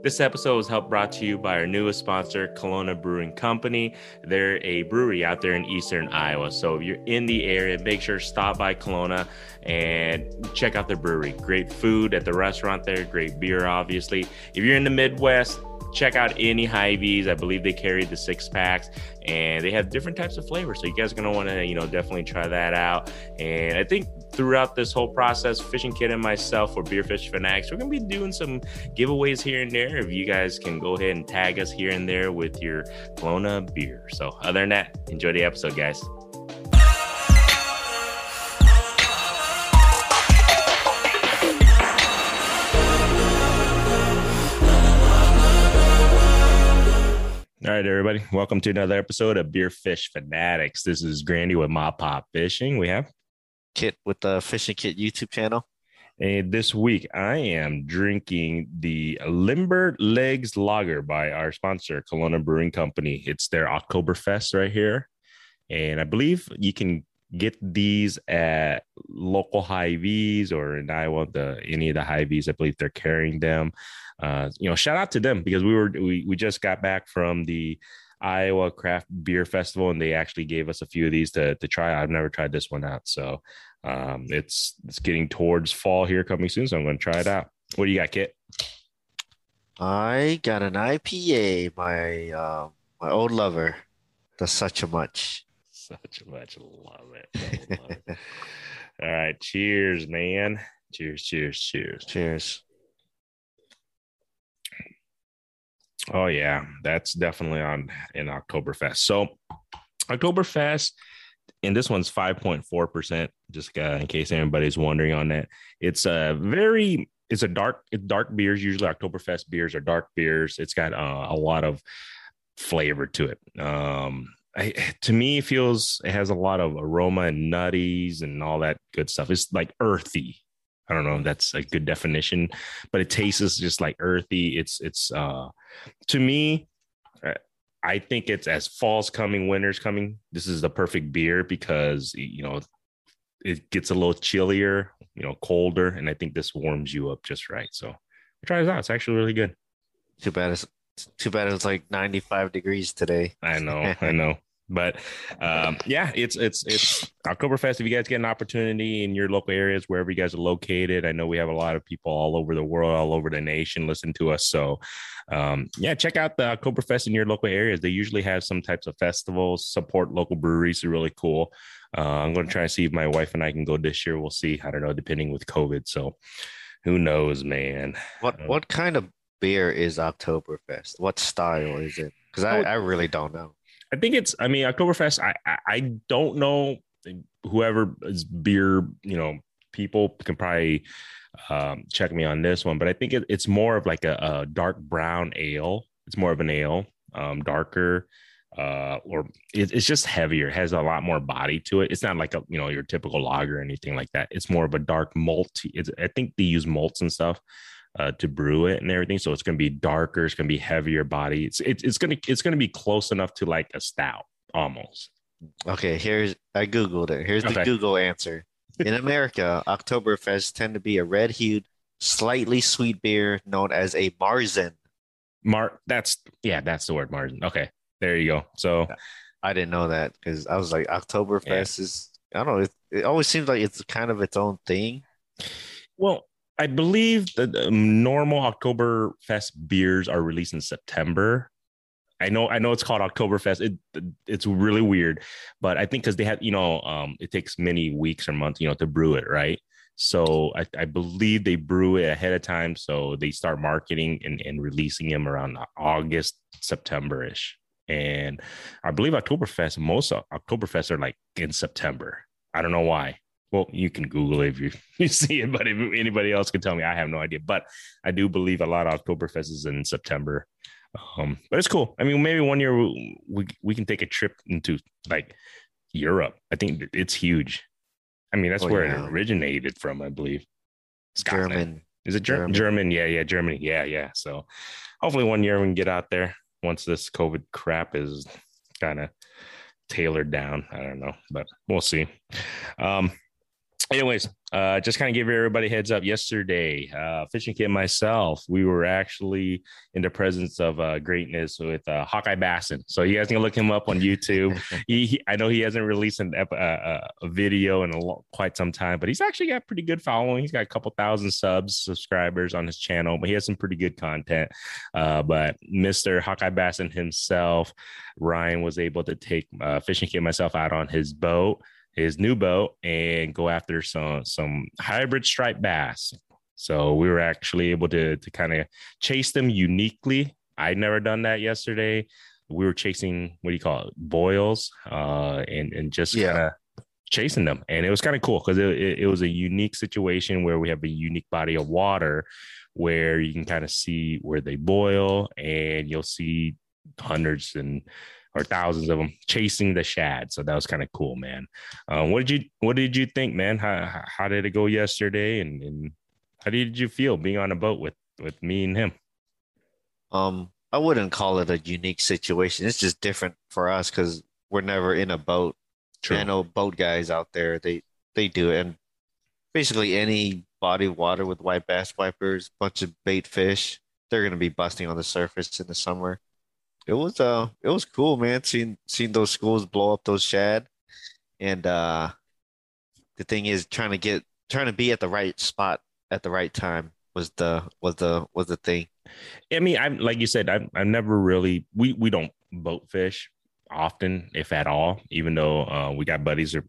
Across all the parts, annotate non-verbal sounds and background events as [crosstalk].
This episode was helped brought to you by our newest sponsor, Kalona Brewing Company. They're a brewery out there in eastern Iowa. So if you're in the area, make sure to stop by Kalona and check out their brewery. Great food at the restaurant there, great beer, obviously. If you're in the Midwest, check out any Hy-Vees. I believe they carry the six packs and they have different types of flavors. So you guys are gonna want to, you know, definitely try that out. And I think throughout this whole process, Fishing Kit and myself for Beerfish Fanatics, we're gonna be doing some giveaways here and there. If you guys can go ahead and tag us here and there with your Kalona beer. So other than that, enjoy the episode, guys. All right, everybody. Welcome to another episode of Beer Fish Fanatics. This is Grandy with Ma Pop Fishing. We have Kit with the Fishing Kit YouTube channel. And this week, I am drinking the Limber Legs Lager by our sponsor, Kalona Brewing Company. It's their Oktoberfest right here. And I believe you can get these at local Hy-Vees or in Iowa, the any of the Hy-Vees. I believe they're carrying them. Uh, you know, shout out to them because we were we we just got back from the Iowa Craft Beer Festival and they actually gave us a few of these to to try. I've never tried this one out, so um, it's it's getting towards fall here coming soon, so I'm going to try it out. What do you got, Kit? I got an IPA. My uh, my old lover does such a much. Such a much. Love it. Love it. [laughs] All right. Cheers, man. Cheers. Cheers. Cheers. Cheers. Oh yeah, that's definitely on in Oktoberfest. So Oktoberfest, and this one's 5.4%, just uh, in case anybody's wondering on that. It's a very it's a dark dark beers. Usually Oktoberfest beers are dark beers. It's got uh, a lot of flavor to it. Um I, to me, it feels it has a lot of aroma and nutties and all that good stuff. It's like earthy. I don't know if that's a good definition, but it tastes just like earthy. It's it's uh to me, uh, I think it's as fall's coming, winter's coming. This is the perfect beer because you know it gets a little chillier, you know, colder, and I think this warms you up just right. So try it out. It's actually really good. Too bad it's too bad it's like 95 degrees today. I know, [laughs] I know. But um, yeah, it's it's it's Oktoberfest. If you guys get an opportunity in your local areas, wherever you guys are located, I know we have a lot of people all over the world, all over the nation, listen to us. So um, yeah, check out the Oktoberfest in your local areas. They usually have some types of festivals, support local breweries. Are really cool. Uh, I'm going to try and see if my wife and I can go this year. We'll see. I don't know, depending with COVID. So who knows, man? What what kind of beer is Oktoberfest? What style is it? Because I, I really don't know. I think it's. I mean, Oktoberfest. I, I I don't know. Whoever is beer, you know, people can probably um, check me on this one, but I think it, it's more of like a, a, dark brown ale. It's more of an ale, um, darker, uh, or it, it's just heavier. It has a lot more body to it. It's not like a you know your typical lager or anything like that. It's more of a dark malt. It's, I think they use malts and stuff uh, to brew it and everything. So it's going to be darker. It's going to be heavier body. It's it's, it's going to it's going to be close enough to like a stout almost. Okay, here's I googled it. Here's the. Google answer. In [laughs] America, Oktoberfest tend to be a red-hued, slightly sweet beer known as a Marzen. Mar, that's yeah, that's the word Marzen. Okay, there you go. So I didn't know that because I was like Oktoberfest yeah. is I don't know. It, it always seems like it's kind of its own thing. Well, I believe the normal Oktoberfest beers are released in September. I know, I know it's called Oktoberfest. It it's really weird, but I think because they have, you know, um, it takes many weeks or months, you know, to brew it, right? So I, I believe they brew it ahead of time, so they start marketing and, and releasing them around August, September ish. And I believe Oktoberfest, most Oktoberfest are like in September. I don't know why. Well, you can Google it if you, [laughs] you see it, but if anybody else can tell me, I have no idea. But I do believe a lot of Oktoberfest is in September. Um, but it's cool. I mean, maybe one year we, we, we can take a trip into like Europe. I think it's huge. I mean, that's oh, where yeah. it originated from, I believe. Scotland. German. Is it German? German? Yeah, yeah, Germany. Yeah, yeah. So hopefully one year we can get out there once this COVID crap is kind of tailored down. I don't know, but we'll see. Um, anyways, uh, just kind of give everybody heads up. Yesterday, uh, fishing kit myself, we were actually in the presence of uh, greatness with uh, Hawkeye Bassin. So you guys can look him up on YouTube. [laughs] he, he, I know he hasn't released an, uh, uh, a video in a lo- quite some time, but he's actually got pretty good following. He's got a couple thousand subs, subscribers on his channel, but he has some pretty good content. Uh, but Mr. Hawkeye Bassin himself, Ryan was able to take uh, fishing kit myself out on his boat his new boat and go after some some hybrid striped bass. So we were actually able to to kind of chase them uniquely. I'd never done that yesterday. We were chasing what do you call it, boils, uh, and and just yeah. kind of chasing them, and it was kind of cool because it, it, it was a unique situation where we have a unique body of water where you can kind of see where they boil, and you'll see hundreds and or thousands of them chasing the shad. So that was kind of cool, man. Um, what did you What did you think, man? How How did it go yesterday, and, and how did you feel being on a boat with with me and him? Um, I wouldn't call it a unique situation. It's just different for us because we're never in a boat. True. I know boat guys out there they they do it, and basically any body of water with white bass wipers, bunch of bait fish, they're gonna be busting on the surface in the summer it was uh it was cool, man. Seeing seeing those schools blow up those shad, and uh, the thing is trying to get trying to be at the right spot at the right time was the was the was the thing. I mean, I'm like you said, I've I've never really we we don't boat fish often, if at all. Even though uh, we got buddies or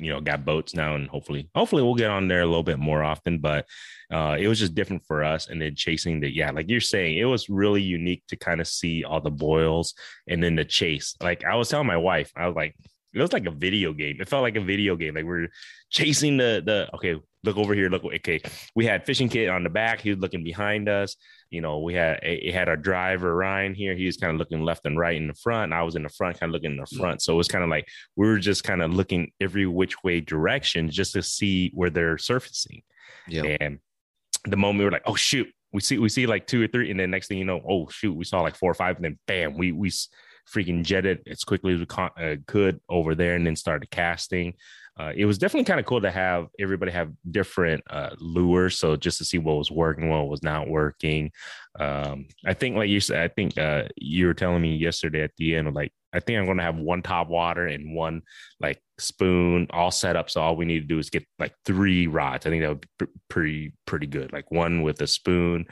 you know got boats now and hopefully hopefully we'll get on there a little bit more often but uh it was just different for us and then chasing the yeah like you're saying it was really unique to kind of see all the boils and then the chase. Like i was telling my wife i was like it was like a video game it felt like a video game like we're chasing the the okay look over here look okay we had fishing kit on the back he was looking behind us you know, we had it had our driver Ryan here. He was kind of looking left and right in the front. I was in the front, kind of looking in the front. So it was kind of like we were just kind of looking every which way direction just to see where they're surfacing. Yeah. And the moment we were like, oh shoot, we see we see like two or three, and then next thing you know, oh shoot, we saw like four or five, and then bam, we we freaking jetted as quickly as we uh, could over there, and then started casting uh, it was definitely kind of cool to have everybody have different uh, lures. So just to see what was working, what was not working. Um, I think, like you said, I think uh, you were telling me yesterday at the end, like I think I'm going to have one top water and one like spoon all set up. So all we need to do is get like three rods. I think that would be pretty pretty good. Like one with a spoon,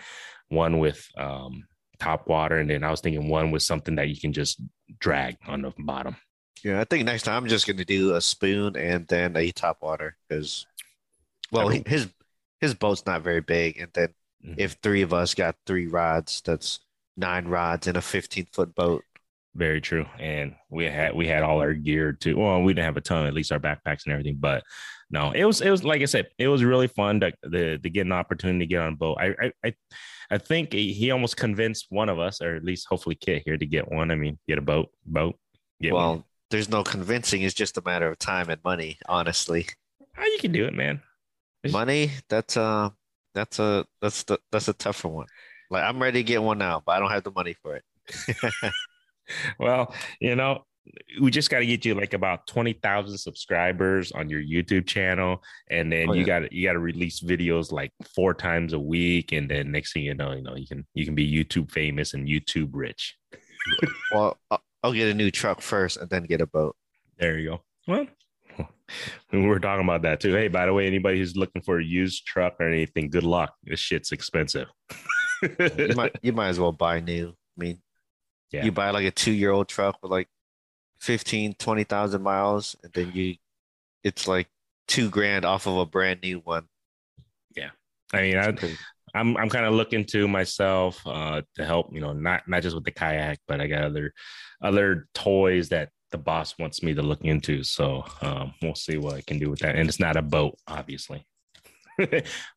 one with um, top water, and then I was thinking one was something that you can just drag on the bottom. Yeah, I think next time I'm just going to do a spoon and then a top water because, well, his his boat's not very big, and then mm-hmm. if three of us got three rods, that's nine rods in a 15 foot boat. Very true, and we had we had all our gear too. Well, we didn't have a ton, at least our backpacks and everything, but no, it was it was like I said, it was really fun to to, to get an opportunity to get on a boat. I I. I I think he almost convinced one of us, or at least hopefully Kit here, to get one. I mean, get a boat, boat. Get well, one there's no convincing. It's just a matter of time and money, honestly. Oh, you can do it, man. money, that's uh that's a that's the that's a tougher one. Like I'm ready to get one now, but I don't have the money for it. [laughs] well, you know, we just got to get you like about 20,000 subscribers on your YouTube channel and then oh, you got to you got to release videos like four times a week and then next thing you know, you know, you can you can be YouTube famous and YouTube rich. [laughs] well, I'll get a new truck first and then get a boat. There you go. Well, we [laughs] were talking about that too. Hey, by the way, anybody who's looking for a used truck or anything, good luck. This shit's expensive. you might [laughs] you might as well buy new. I mean, yeah. you buy like a two year old truck with like 15, 20,000 miles, and then you it's like two grand off of a brand new one. Yeah. I mean, I, I'm I'm kind of looking to myself uh, to help, you know, not not just with the kayak, but I got other other toys that the boss wants me to look into. So um, we'll see what I can do with that. And it's not a boat, obviously, [laughs]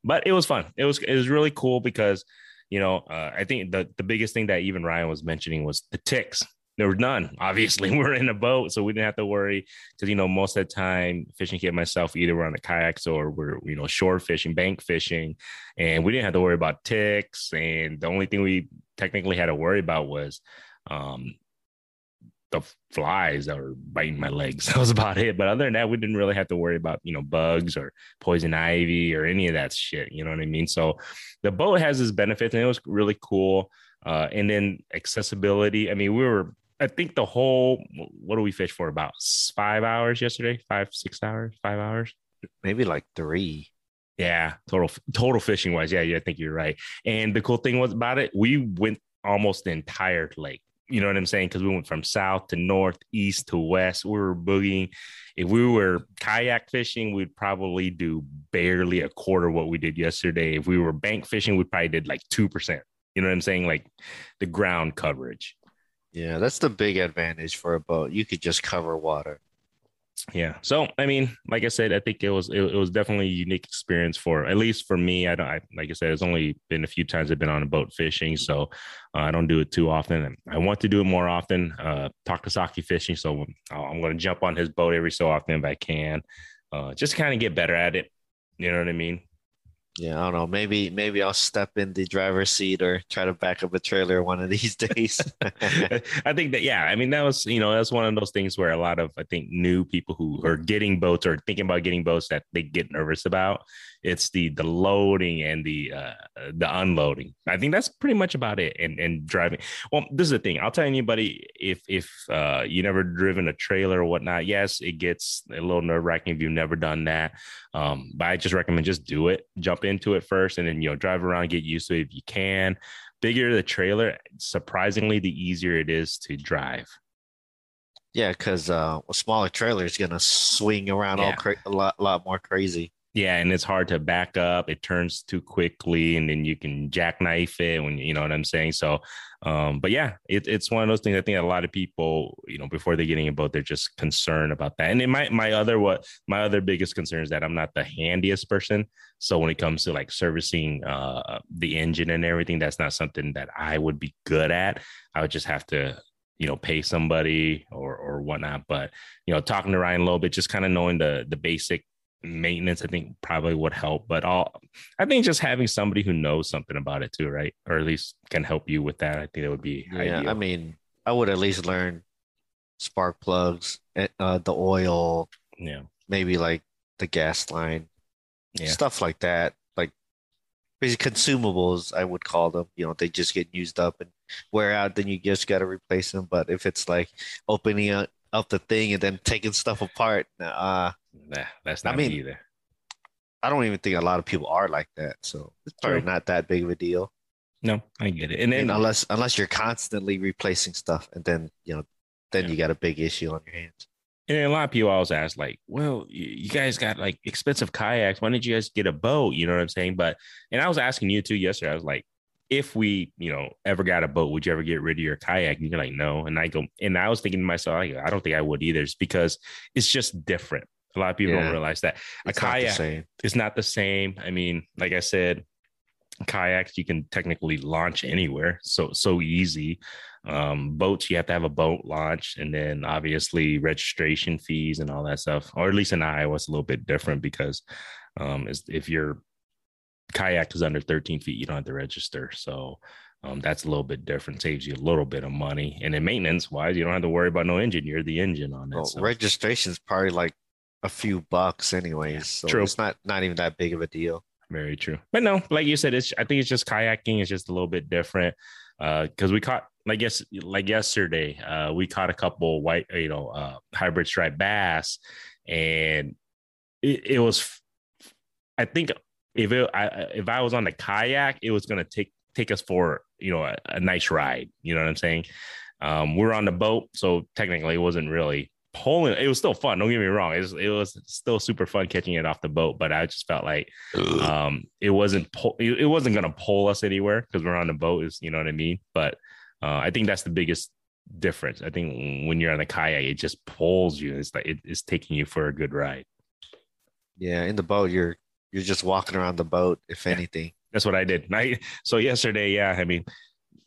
but it was fun. It was it was really cool because you know uh, I think the the biggest thing that even Ryan was mentioning was the ticks there were none. Obviously, [laughs] we are in a boat, so we didn't have to worry because you know most of the time fishing kit myself either we're on the kayaks or we're you know shore fishing, bank fishing, and we didn't have to worry about ticks. And the only thing we technically had to worry about was um, the flies that were biting my legs. [laughs] That was about it. But other than that, we didn't really have to worry about, you know, bugs or poison ivy or any of that shit. You know what I mean? So the boat has its benefits and it was really cool. Uh, and then accessibility. I mean, we were, I think the whole, what do we fish for? About five hours yesterday? Five, six hours, five hours? Maybe like three. Yeah, total total fishing wise. Yeah, yeah, I think you're right. And the cool thing was about it, we went almost the entire lake. You know what I'm saying? Because we went from south to north, east to west. We were boogieing. If we were kayak fishing, we'd probably do barely a quarter what we did yesterday. If we were bank fishing, we probably did like two percent. You know what I'm saying? Like the ground coverage. Yeah, that's the big advantage for a boat. You could just cover water. Yeah. So i mean like i said i think it was it, it, was definitely a unique experience for at least for me i don't I, like i said it's only been a few times i've been on a boat fishing so uh, i don't do it too often. I want to do it more often uh takasaki fishing so i'm going to jump on his boat every so often if i can uh just kind of get better at it. You know what i mean yeah, I don't know. Maybe maybe I'll step in the driver's seat or try to back up a trailer one of these [laughs] days. [laughs] I think that yeah, I mean that was you know that's one of those things where a lot of I think new people who are getting boats or thinking about getting boats that they get nervous about. It's the the loading and the uh, the unloading. I think that's pretty much about it. And and driving. Well, this is the thing. I'll tell anybody if if uh, you never driven a trailer or whatnot. Yes, it gets a little nerve wracking if you've never done that. Um, but I just recommend just do it. Jump into it first, and then you know drive around, get used to it if you can. Bigger the trailer, surprisingly, the easier it is to drive. Yeah, because uh, a smaller trailer is gonna swing around yeah. all cra- a lot, lot more crazy. Yeah, and it's hard to back up. It turns too quickly, and then you can jackknife it when you know what I'm saying. So, um, but yeah, it, it's one of those things. I think a lot of people, you know, before they're getting a boat, they're just concerned about that. And my my other what my other biggest concern is that I'm not the handiest person. So when it comes to like servicing uh, the engine and everything, that's not something that I would be good at. I would just have to you know pay somebody or or whatnot but you know talking to ryan a little bit just kind of knowing the the basic maintenance, I think probably would help. But all I think just having somebody who knows something about it too, right? Or at least can help you with that. I think that would be yeah. Ideal. I mean, I would at least learn spark plugs, eh, uh, the oil, yeah, maybe like the gas line, yeah. stuff like that. Like basically consumables, I would call them. You know, they just get used up and wear out. Then you just got to replace them. But if it's like opening up, up the thing and then taking stuff apart, uh Nah, that's not I mean, me either. I don't even think a lot of people are like that, so it's probably not that big of a deal. No, I get it. And then and unless unless you're constantly replacing stuff, and then you know, then yeah. you got a big issue on your hands. And a lot of people always ask, like, well, you guys got like expensive kayaks. Why didn't you guys get a boat? You know what I'm saying? But, and I was asking you too yesterday. I was like, if we, you know, ever got a boat, would you ever get rid of your kayak? And you're like, no. And I go, and I was thinking to myself, I don't think I would either. It's because it's just different. A lot of people yeah. don't realize that a it's kayak not is not the same. I mean, like I said, kayaks you can technically launch anywhere, so so easy. Um, boats you have to have a boat launch, and then obviously registration fees and all that stuff. Or at least in Iowa, it's a little bit different because um, if your kayak is under 13 feet, you don't have to register. So um, that's a little bit different, saves you a little bit of money. And then maintenance wise, you don't have to worry about no engine. You're the engine on it. Well, so. Registration is probably like a few bucks anyways. So true. it's not not even that big of a deal. Very true. But no, like you said, it's I think it's just kayaking It's just a little bit different. Uh, because we caught like yes, like yesterday, uh, we caught a couple white, you know, uh hybrid striped bass, and it, it was I think if it I, if I was on the kayak, it was gonna take take us for you know a, a nice ride. You know what I'm saying? Um, we're on the boat, so technically it wasn't really pulling it was still fun don't get me wrong. It was, it was still super fun catching it off the boat but i just felt like um it wasn't pull, it wasn't going to pull us anywhere because we're on the boat is you know what i mean? But uh, i think that's the biggest difference. I think when you're on the kayak it just pulls you. It's like it, it's taking you for a good ride. Yeah in the boat you're you're just walking around the boat if yeah, anything. That's what i did. [laughs] I, so yesterday yeah i mean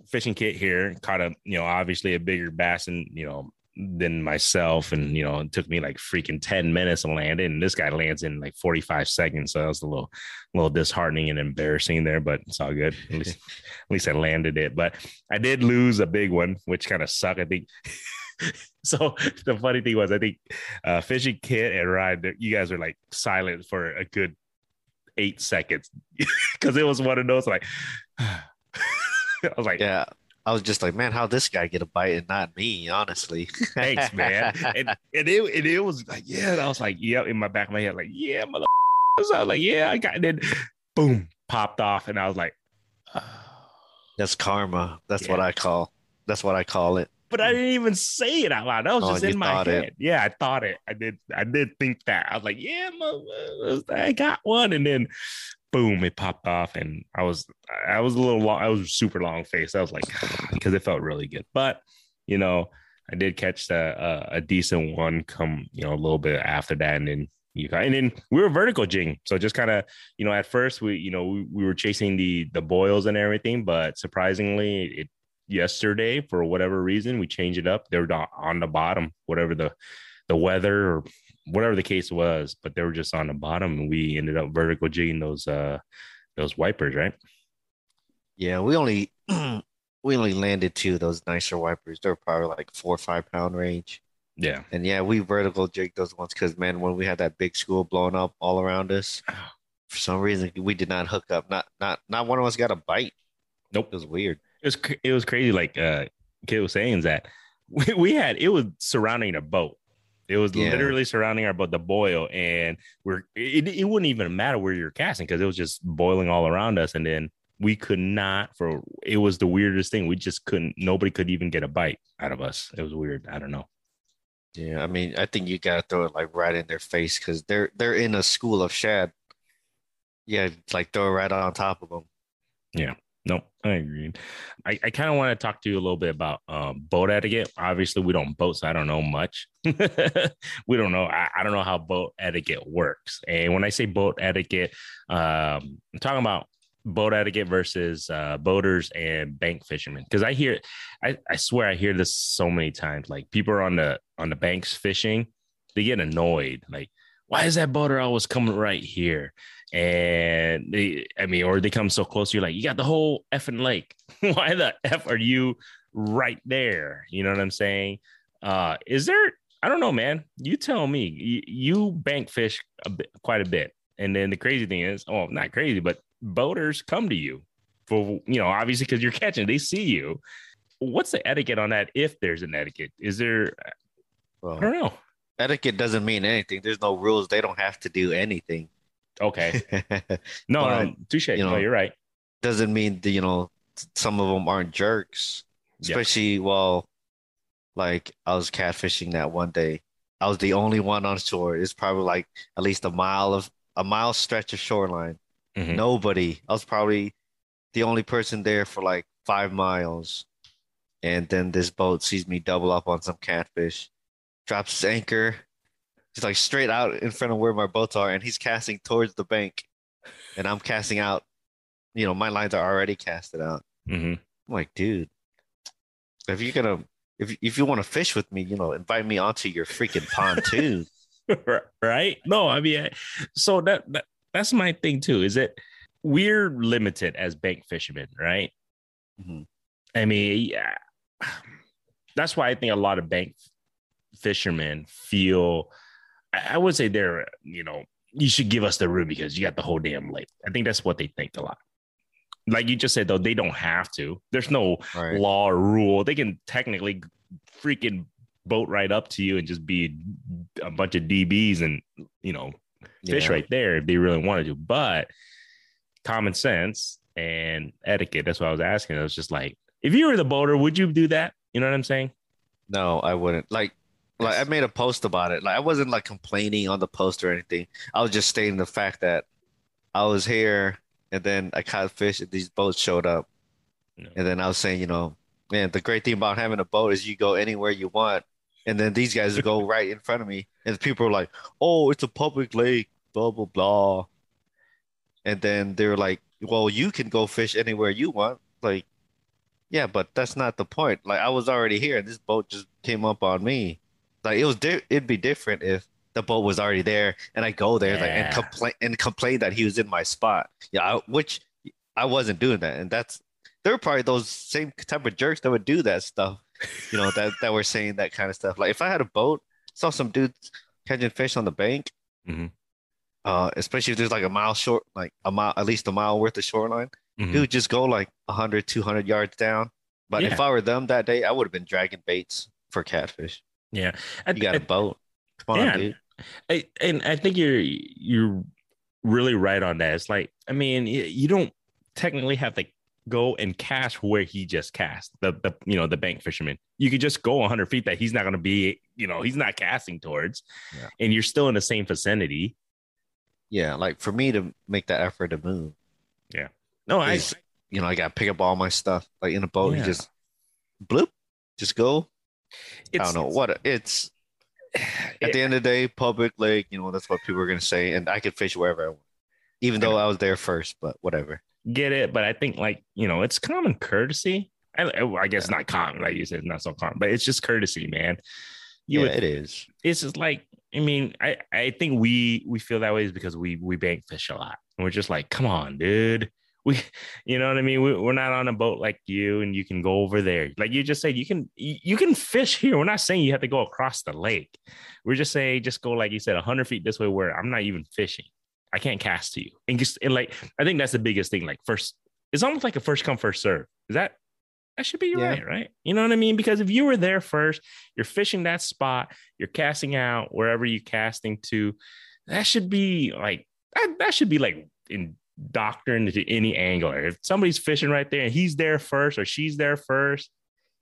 fishing kit here caught a you know obviously a bigger bass and you know than myself. And, you know, it took me like freaking 10 minutes to land in. This guy lands in like 45 seconds. So that was a little, a little disheartening and embarrassing there, but it's all good. At least, [laughs] at least I landed it. But I did lose a big one, which kind of sucked. I think [laughs] so the funny thing was, I think uh, fishing kit and Ryan, you guys were like silent for a good eight seconds [laughs] because it was one of those like. [sighs] I was like, yeah. I was just like, man, how this guy get a bite and not me? Honestly, [laughs] thanks, man. and, and it and it was like, yeah. I was like, yeah, in my back of my head, like, yeah, mother. So I was like, yeah, I got. it. then, boom, popped off, and I was like, oh. [sighs] that's karma. That's yeah. what I call. That's what I call it. But I didn't even say it out loud. That was oh, just in my head. It. Yeah, I thought it. I did. I did think that. I was like, yeah, I got one, and then boom, it popped off, and I was I was a little long. I was super long face. I was like, [sighs] because it felt really good. But you know, I did catch a, a, uh, a decent one. Come you know a little bit after that, and then you got, and then we were vertical jigging, So just kind of you know at first we you know we, we were chasing the the boils and everything, but surprisingly it yesterday for whatever reason we changed it up. They were on the bottom, whatever the the weather or whatever the case was, but they were just on the bottom, and we ended up vertical jigging those uh those wipers, right? Yeah, we only [clears throat] we only landed two of those nicer wipers. They're probably like four or five pound range. Yeah, and yeah, we vertical jigged those ones because man, when we had that big school blowing up all around us, for some reason we did not hook up. Not not not one of us got a bite. Nope, it was weird. It was it was crazy. Like uh, Kit was saying that [laughs] we, we had it was surrounding a boat. It was yeah. literally surrounding our but the boil, and we're it, it wouldn't even matter where you're casting because it was just boiling all around us, and then we could not for it was the weirdest thing. We just couldn't. Nobody could even get a bite out of us. It was weird. I don't know. Yeah, I mean, I think you gotta throw it like right in their face because they're they're in a school of shad. Yeah, like throw it right on top of them. Yeah. No, I agree. I, I kind of want to talk to you a little bit about um, boat etiquette. Obviously, we don't boat, so I don't know much. [laughs] we don't know. I, I, don't know how boat etiquette works. And when I say boat etiquette, um, I'm talking about boat etiquette versus uh, boaters and bank fishermen. Because I hear, I, I swear, I hear this so many times. Like people are on the on the banks fishing, they get annoyed. Like, why is that boater always coming right here? and they i mean or they come so close you're like you got the whole effing lake. [laughs] Why the f are you right there? You know what i'm saying? Uh is there i don't know man. You tell me. You, you bank fish a bit, quite a bit. And then the crazy thing is oh not crazy but boaters come to you for you know obviously because you're catching they see you. What's the etiquette on that if there's an etiquette? Is there well, i don't know etiquette doesn't mean anything there's no rules they don't have to do anything Okay. [laughs] No, but, no, touche. You know, no, you're right. Doesn't mean that, you know, some of them aren't jerks. Especially yep. while like I was catfishing that one day. I was the only one on shore. It's probably like at least a mile of a mile stretch of shoreline. Mm-hmm. Nobody. I was probably the only person there for like five miles. And then this boat sees me double up on some catfish, drops his anchor, He's like straight out in front of where my boats are, and he's casting towards the bank, and I'm casting out. You know, my lines are already casted out. Mm-hmm. I'm like, dude, if you're gonna, if if you want to fish with me, you know, invite me onto your freaking pond [laughs] Too. Right? No, I mean, so that, that that's my thing too. Is that we're limited as bank fishermen, right? Mm-hmm. I mean, yeah, [sighs] that's why I think a lot of bank fishermen feel I would say they're, you know, you should give us the room because you got the whole damn lake. I think that's what they think a lot. Like you just said, though, they don't have to. There's no right. law or rule. They can technically freaking boat right up to you and just be a bunch of DBs and, you know, fish yeah. right there if they really wanted to. But common sense and etiquette, that's what I was asking. I was just like, if you were the boater, would you do that? You know what I'm saying? No, I wouldn't. Like like I made a post about it. Like I wasn't like complaining on the post or anything. I was just stating the fact that I was here and then I caught fish and these boats showed up. No. And then I was saying, you know, man, the great thing about having a boat is you go anywhere you want. And then these guys go [laughs] right in front of me. And people are like, oh, it's a public lake, blah, blah, blah. And then they're like, well, you can go fish anywhere you want. Like, yeah, but that's not the point. Like, I was already here and this boat just came up on me. Like it was, di- it'd be different if the boat was already there and I go there yeah. like and complain and complain that he was in my spot. Yeah, I, which I wasn't doing that, and that's there were probably those same type of jerks that would do that stuff. you know, that that were saying that kind of stuff. Like if I had a boat, saw some dudes catching fish on the bank, mm-hmm. uh, especially if there's like a mile short, like a mile, at least a mile worth of shoreline, mm-hmm. dude, just go like 100, 200 yards down. But yeah. if I were them that day, I would have been dragging baits for catfish. Yeah, I, you got a boat. Come on, yeah. dude. I, and I think you're you're really right on that. It's like, I mean, you don't technically have to go and cast where he just cast the the you know the bank fisherman. You could just go 100 feet that he's not going to be you know he's not casting towards, yeah. and you're still in the same vicinity. Yeah, like for me to make that effort to move. Yeah. No, I. You know, I got to pick up all my stuff like in a boat. Yeah. You just bloop, just go. It's, I don't know what it's. At the end of the day, public lake. You know that's what people are going to say, and I could fish wherever I want, even though I was there first. But whatever get it, but I think like you know, it's common courtesy. I, I guess not common, like you said, not so common, but it's just courtesy, man. You yeah, would, it is. It's just like I mean, I I think we we feel that way is because we we bank fish a lot, and we're just like, come on, dude. We, [laughs] you know what I mean? We, we're not on a boat like you, and you can go over there. Like you just said, you can you can fish here. We're not saying you have to go across the lake. We're just saying just go like you said, hundred feet this way, where I'm not even fishing. I can't cast to you. And just and like I think that's the biggest thing. Like first, it's almost like a first come first serve. Is that that should be yeah. right, right? You know what I mean? Because if you were there first, you're fishing that spot, you're casting out wherever you're casting to. That should be like that. That should be like in doctrine to any angler. If somebody's fishing right there and he's there first or she's there first,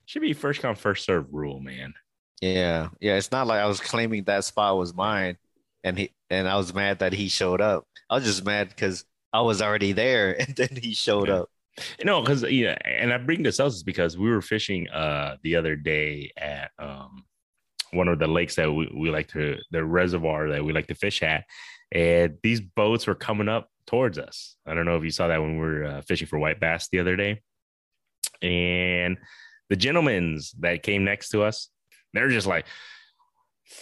should be first come first serve rule, man. Yeah, yeah. It's not like I was claiming that spot was mine and he and I was mad that he showed up. I was just mad because I was already there, [laughs] and then he showed yeah. up. No, because yeah, and I bring this up is because we were fishing uh the other day at um one of the lakes that we, we like to the reservoir that we like to fish at, and these boats were coming up towards us. I don't know if you saw that when we were uh, fishing for white bass the other day, and the gentlemen's that came next to us, they're just like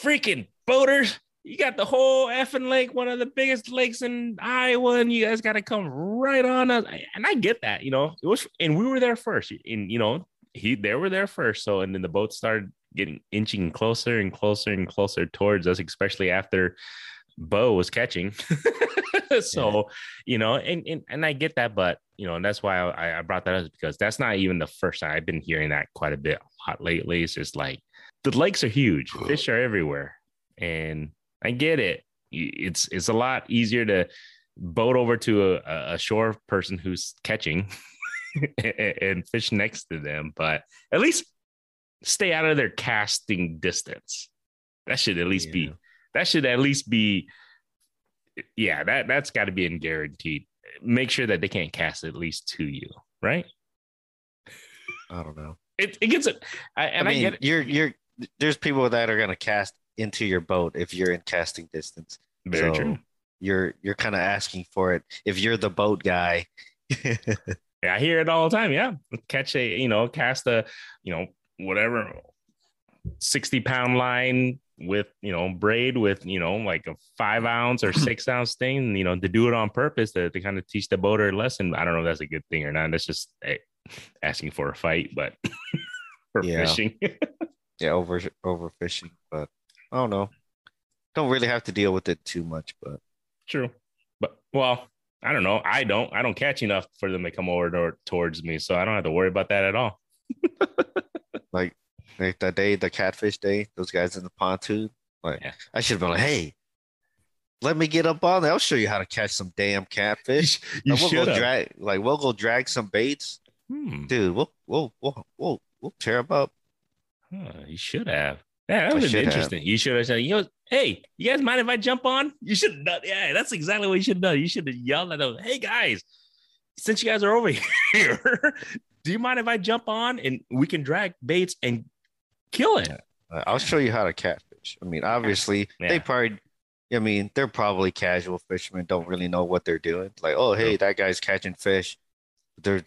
freaking boaters you got the whole effing lake, one of the biggest lakes in Iowa, and you guys got to come right on us. And I get that, you know, it was, and we were there first, and you know, he they were there first. So, and then the boat started getting inching closer and closer and closer towards us, especially after Bo was catching. [laughs] so, yeah. you know, and, and and I get that, but you know, and that's why I, I brought that up because that's not even the first time I've been hearing that quite a bit a lot lately. It's just like the lakes are huge, fish are everywhere, and I get it. It's it's a lot easier to boat over to a, a shore person who's catching [laughs] and fish next to them, but at least stay out of their casting distance. That should at least yeah. be that should at least be yeah, that that's got to be in guaranteed. Make sure that they can't cast at least to you, right? I don't know. It, it gets it, I, and I, mean, I get it. You're you're there's people that are gonna cast into your boat if you're in casting distance. Very so true. You're you're kind of asking for it if you're the boat guy. [laughs] yeah, I hear it all the time. Yeah, catch a you know cast a you know whatever sixty pound line with you know braid with you know like a five ounce or [laughs] six ounce thing you know to do it on purpose to, to kind of teach the boater a lesson i don't know if that's a good thing or not that's just hey, asking for a fight but [laughs] for yeah. fishing [laughs] yeah over overfishing but I don't know. Don't really have to deal with it too much, but true. But well, I don't know. I don't. I don't catch enough for them to come over to, towards me, so I don't have to worry about that at all. like, like that day, the catfish day, those guys in the pontoon. Like, yeah. I should have been like, hey, let me get up on there. I'll show you how to catch some damn catfish. [laughs] You we'll go drag, like we'll go drag some baits, hmm. dude. We'll we'll we'll we'll we'll tear them up. Huh, you should have. Yeah, that was interesting. Have. You should have said, you know, hey, you guys mind if I jump on? You should have done. Yeah, that's exactly what you should have done. You should have yelled at them, hey guys, since you guys are over [laughs] here, do you mind if I jump on and we can drag baits and kill it? Yeah. I'll show you how to catfish. I mean, obviously, yeah. they probably, I mean, they're probably casual fishermen, don't really know what they're doing. Like, oh, hey, that guy's catching fish. They're,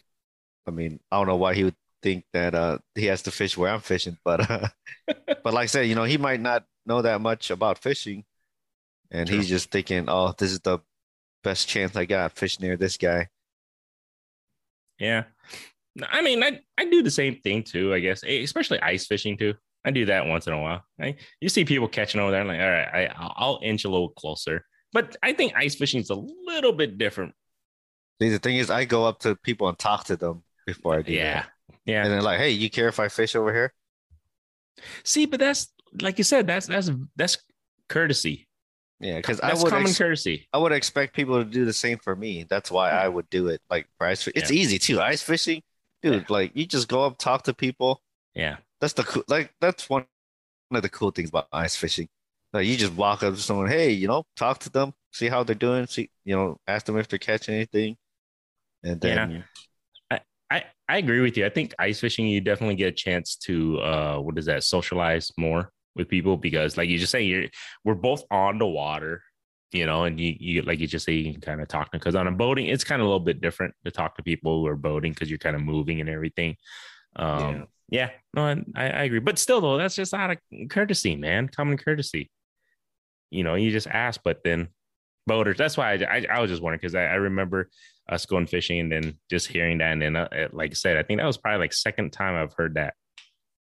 I mean, I don't know why he would think that uh, he has to fish where I'm fishing, but uh, [laughs] but like I said, you know, he might not know that much about fishing, and True. he's just thinking, "Oh, this is the best chance I got fish near this guy." Yeah, I mean, I I do the same thing too. I guess, especially ice fishing too. I do that once in a while. I, you see people catching over there. I'm like, all right, I, I'll inch a little closer. But I think ice fishing is a little bit different. See, the thing is, I go up to people and talk to them before I do. Yeah, that. yeah. And they're like, "Hey, you care if I fish over here?" See, but that's like you said, that's that's that's courtesy. Yeah, because I would common ex- courtesy. I would expect people to do the same for me. That's why I would do it. Like for ice, it's yeah. easy too. Ice fishing, dude. Yeah. Like you just go up, talk to people. Yeah, that's the cool. Like that's one of the cool things about ice fishing. Like you just walk up to someone, hey, you know, talk to them, see how they're doing, see, you know, ask them if they're catching anything, and then. Yeah. I, I, I agree with you. I think ice fishing, you definitely get a chance to uh, what is that, socialize more with people because, like you just say, you're we're both on the water, you know, and you you like you just say you can kind of talk to because on a boating, it's kind of a little bit different to talk to people who are boating because you're kind of moving and everything. Um, yeah. yeah, no, I, I agree, but still though, that's just out of courtesy, man, common courtesy you know, you just ask, but then boaters, that's why I, I, I was just wondering because I, I, remember us going fishing and then just hearing that. And then, uh, like I said, I think that was probably like second time I've heard that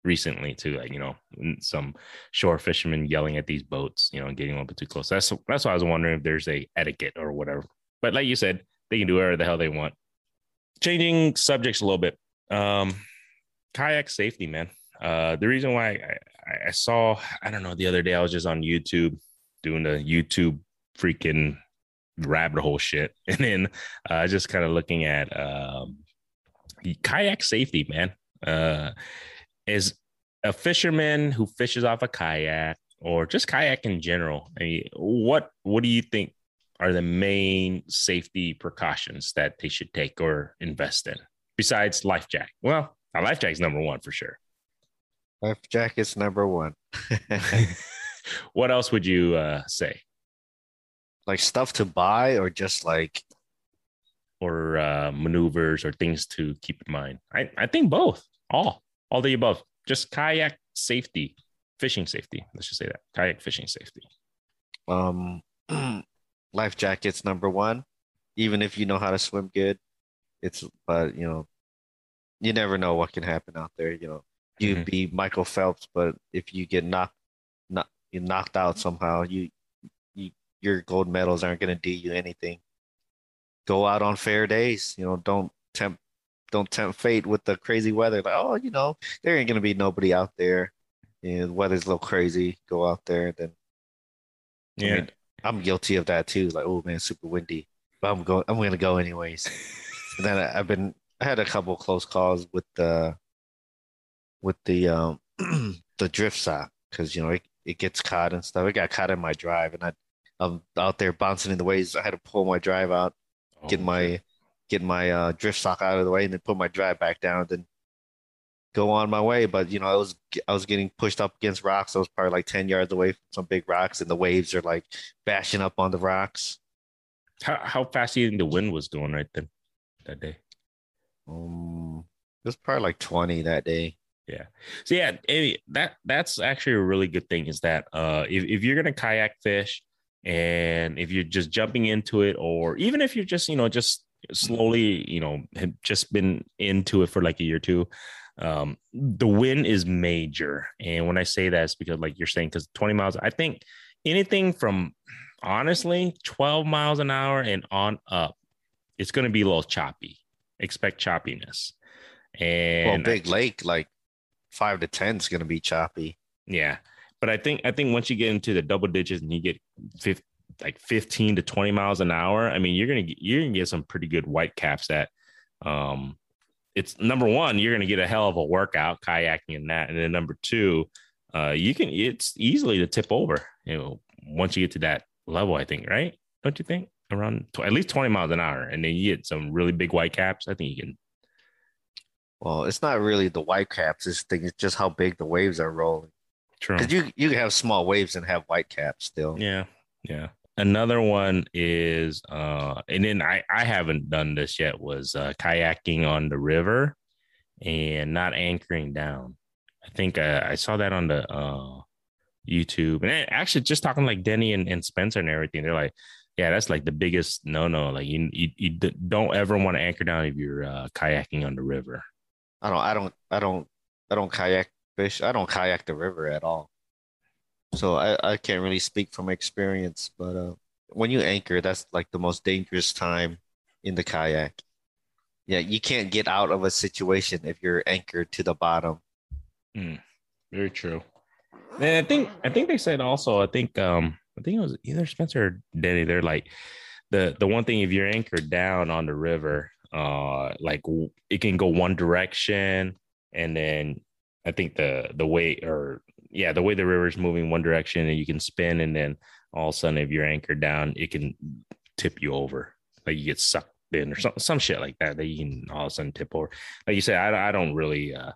recently too. Like, you know, some shore fishermen yelling at these boats, you know, getting a little bit too close. That's, that's why I was wondering if there's a etiquette or whatever. But like you said, they can do whatever the hell they want. Changing subjects a little bit. Um, kayak safety, man. Uh, the reason why I, I saw, I don't know, the other day I was just on YouTube doing the YouTube freaking rabbit hole shit, [laughs] and then uh, just kind of looking at um, kayak safety, man. Uh, is a fisherman who fishes off a kayak or just kayak in general. I mean, what what do you think are the main safety precautions that they should take or invest in besides life jacket? Well, a life jacket is number one for sure. Life jacket's number one. [laughs] [laughs] what else would you uh, say? Like stuff to buy, or just like, or uh, maneuvers, or things to keep in mind. I I think both, all, all the above. Just kayak safety, fishing safety. Let's just say that kayak fishing safety. Um, [clears throat] life jackets number one. Even if you know how to swim good, it's but you know, you never know what can happen out there. You know, you mm-hmm. be Michael Phelps, but if you get knocked not you knocked out somehow, you, you your gold medals aren't going to do you anything. Go out on fair days. You know, don't tempt don't tempt fate with the crazy weather. Like, oh, you know, there ain't gonna be nobody out there. You know, the weather's a little crazy. Go out there, and then. Yeah, I mean, I'm guilty of that too. Like, oh man, super windy, but I'm going. I'm gonna go anyways. [laughs] and then I, I've been. I had a couple close calls with the, with the um, [clears throat] the drift sock because you know it, it gets caught and stuff. It got caught in my drive, and I, I'm out there bouncing in the waves. I had to pull my drive out, oh, get my get my uh, drift sock out of the way, and then put my drive back down. Then go on my way. But you know, I was I was getting pushed up against rocks. I was probably like ten yards away from some big rocks, and the waves are like bashing up on the rocks. How how fast do you think the wind was going right then that day? Um, it was probably like twenty that day. Yeah. So yeah, that that's actually a really good thing is that uh if, if you're gonna kayak fish and if you're just jumping into it, or even if you're just, you know, just slowly, you know, have just been into it for like a year or two, um, the win is major. And when I say that, it's because like you're saying, because 20 miles, I think anything from honestly 12 miles an hour and on up, it's gonna be a little choppy. Expect choppiness. And well, big lake, like five to ten is going to be choppy. Yeah, but I think I think once you get into the double digits and you get 50, like fifteen to twenty miles an hour, I mean you're gonna get, you're gonna get some pretty good white caps. That um, it's number one, you're gonna get a hell of a workout kayaking and that, and then number two, uh, you can it's easily to tip over. You know, once you get to that level, I think, right? Don't you think? Around tw- at least 20 miles an hour, and then you get some really big white caps. I think you can well, it's not really the white caps. This thing it's just how big the waves are rolling. True. Because you you can have small waves and have white caps still. Yeah, yeah. Another one is, uh, and then I I haven't done this yet. Was uh, kayaking on the river and not anchoring down. I think I, I saw that on the uh, YouTube, and actually just talking like Denny and, and Spencer and everything. They're like, yeah, that's like the biggest no no. Like you, you, you don't ever want to anchor down if you're uh, kayaking on the river I don't I don't I don't I don't kayak fish. I don't kayak the river at all. So I, I can't really speak from experience, but uh, when you anchor, that's like the most dangerous time in the kayak. Yeah, you can't get out of a situation if you're anchored to the bottom. Mm, very true. And I think I think they said also. I think um I think it was either Spencer or Denny. They're like the the one thing if you're anchored down on the river, uh, like it can go one direction, and then I think the the way or yeah the way the river is moving one direction, and you can spin, and then all of a sudden if you're anchored down, it can tip you over, like you get sucked in or some some shit like that that you can all of a sudden tip over. Like you said, I I don't really. uh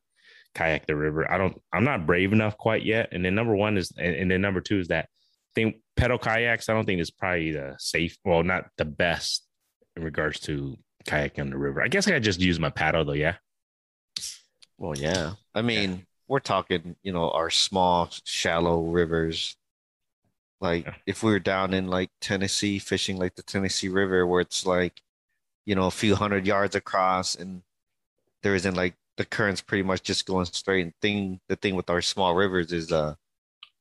kayak the river. I don't, I'm not brave enough quite yet. And then number one is, and, then number two is that think pedal kayaks. I don't think is probably the safe, well, not the best in regards to kayaking on the river. I guess I just use my paddle though. Yeah. Well, yeah. I mean, yeah. We're talking, you know, our small, shallow rivers. Like yeah. if we were down in like Tennessee fishing like the Tennessee River, where it's like, you know, a few hundred yards across and there isn't like the current's pretty much just going straight. And thing the thing with our small rivers is uh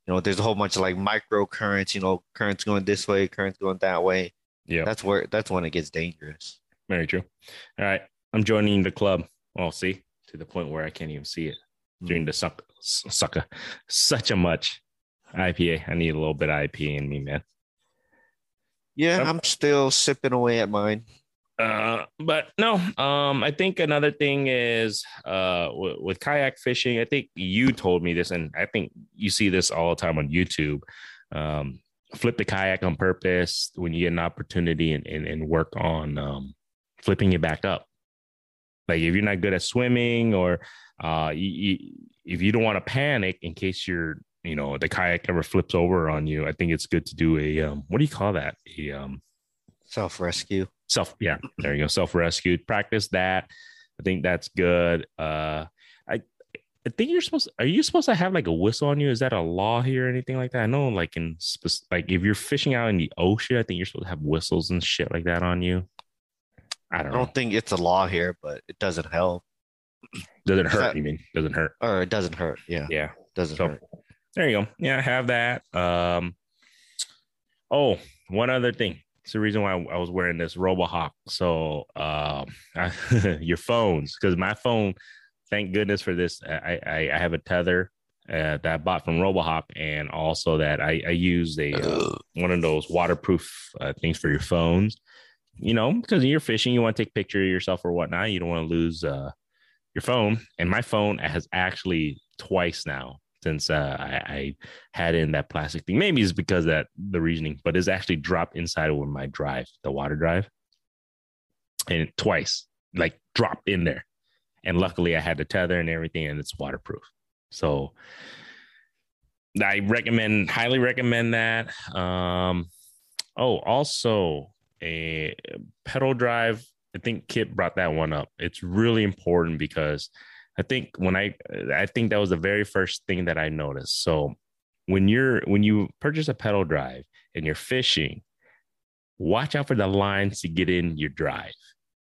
you know there's a whole bunch of like micro currents, you know, currents going this way, currents going that way. Yeah. That's where that's when it gets dangerous. Very true. All right. I'm joining the club. Well, see, to the point where I can't even see it. During the suck sucker such a much IPA. I need a little bit of IPA in me, man. Yeah, I'm still sipping away at mine. Uh, but no, um, I think another thing is uh, w- with kayak fishing. I think you told me this, and I think you see this all the time on YouTube. Um, flip the kayak on purpose when you get an opportunity and, and, and work on um, flipping it back up. Like if you're not good at swimming, or uh, you, you, if you don't want to panic in case you're, you know, the kayak ever flips over on you, I think it's good to do a um, what do you call that? A um, self rescue self yeah there you go self rescue practice that i think that's good uh i I think you're supposed. Are you supposed to have like a whistle on you? Is that a law here or anything like that? I know, like in like if you're fishing out in the ocean, I think you're supposed to have whistles and shit like that on you. I don't. I don't think it's a law here, but it doesn't help. Doesn't hurt. That, you mean doesn't hurt? Or it doesn't hurt. Yeah. Yeah. Doesn't so, hurt. There you go. Yeah, I have that. Um. Oh, one other thing. It's the reason why I was wearing this RoboHawk. So uh, I, [laughs] your phones, because my phone, thank goodness for this. I I, I have a tether uh, that I bought from RoboHawk, and also that I, I use a uh, one of those waterproof uh, things for your phones. You know, because you're fishing, you want to take picture of yourself or whatnot. You don't want to lose uh, your phone. And my phone has actually twice now since uh, I, I, had in that plastic thing. Maybe it's because that the reasoning, but it's actually dropped inside of my drive, the water drive, and twice, like dropped in there. And luckily, I had the tether and everything, and it's waterproof. So I recommend, highly recommend that. Um, oh, also a pedal drive. I think Kit brought that one up. It's really important because I think when I I think that was the very first thing that I noticed. So when you're when you purchase a pedal drive and you're fishing, watch out for the lines to get in your drive.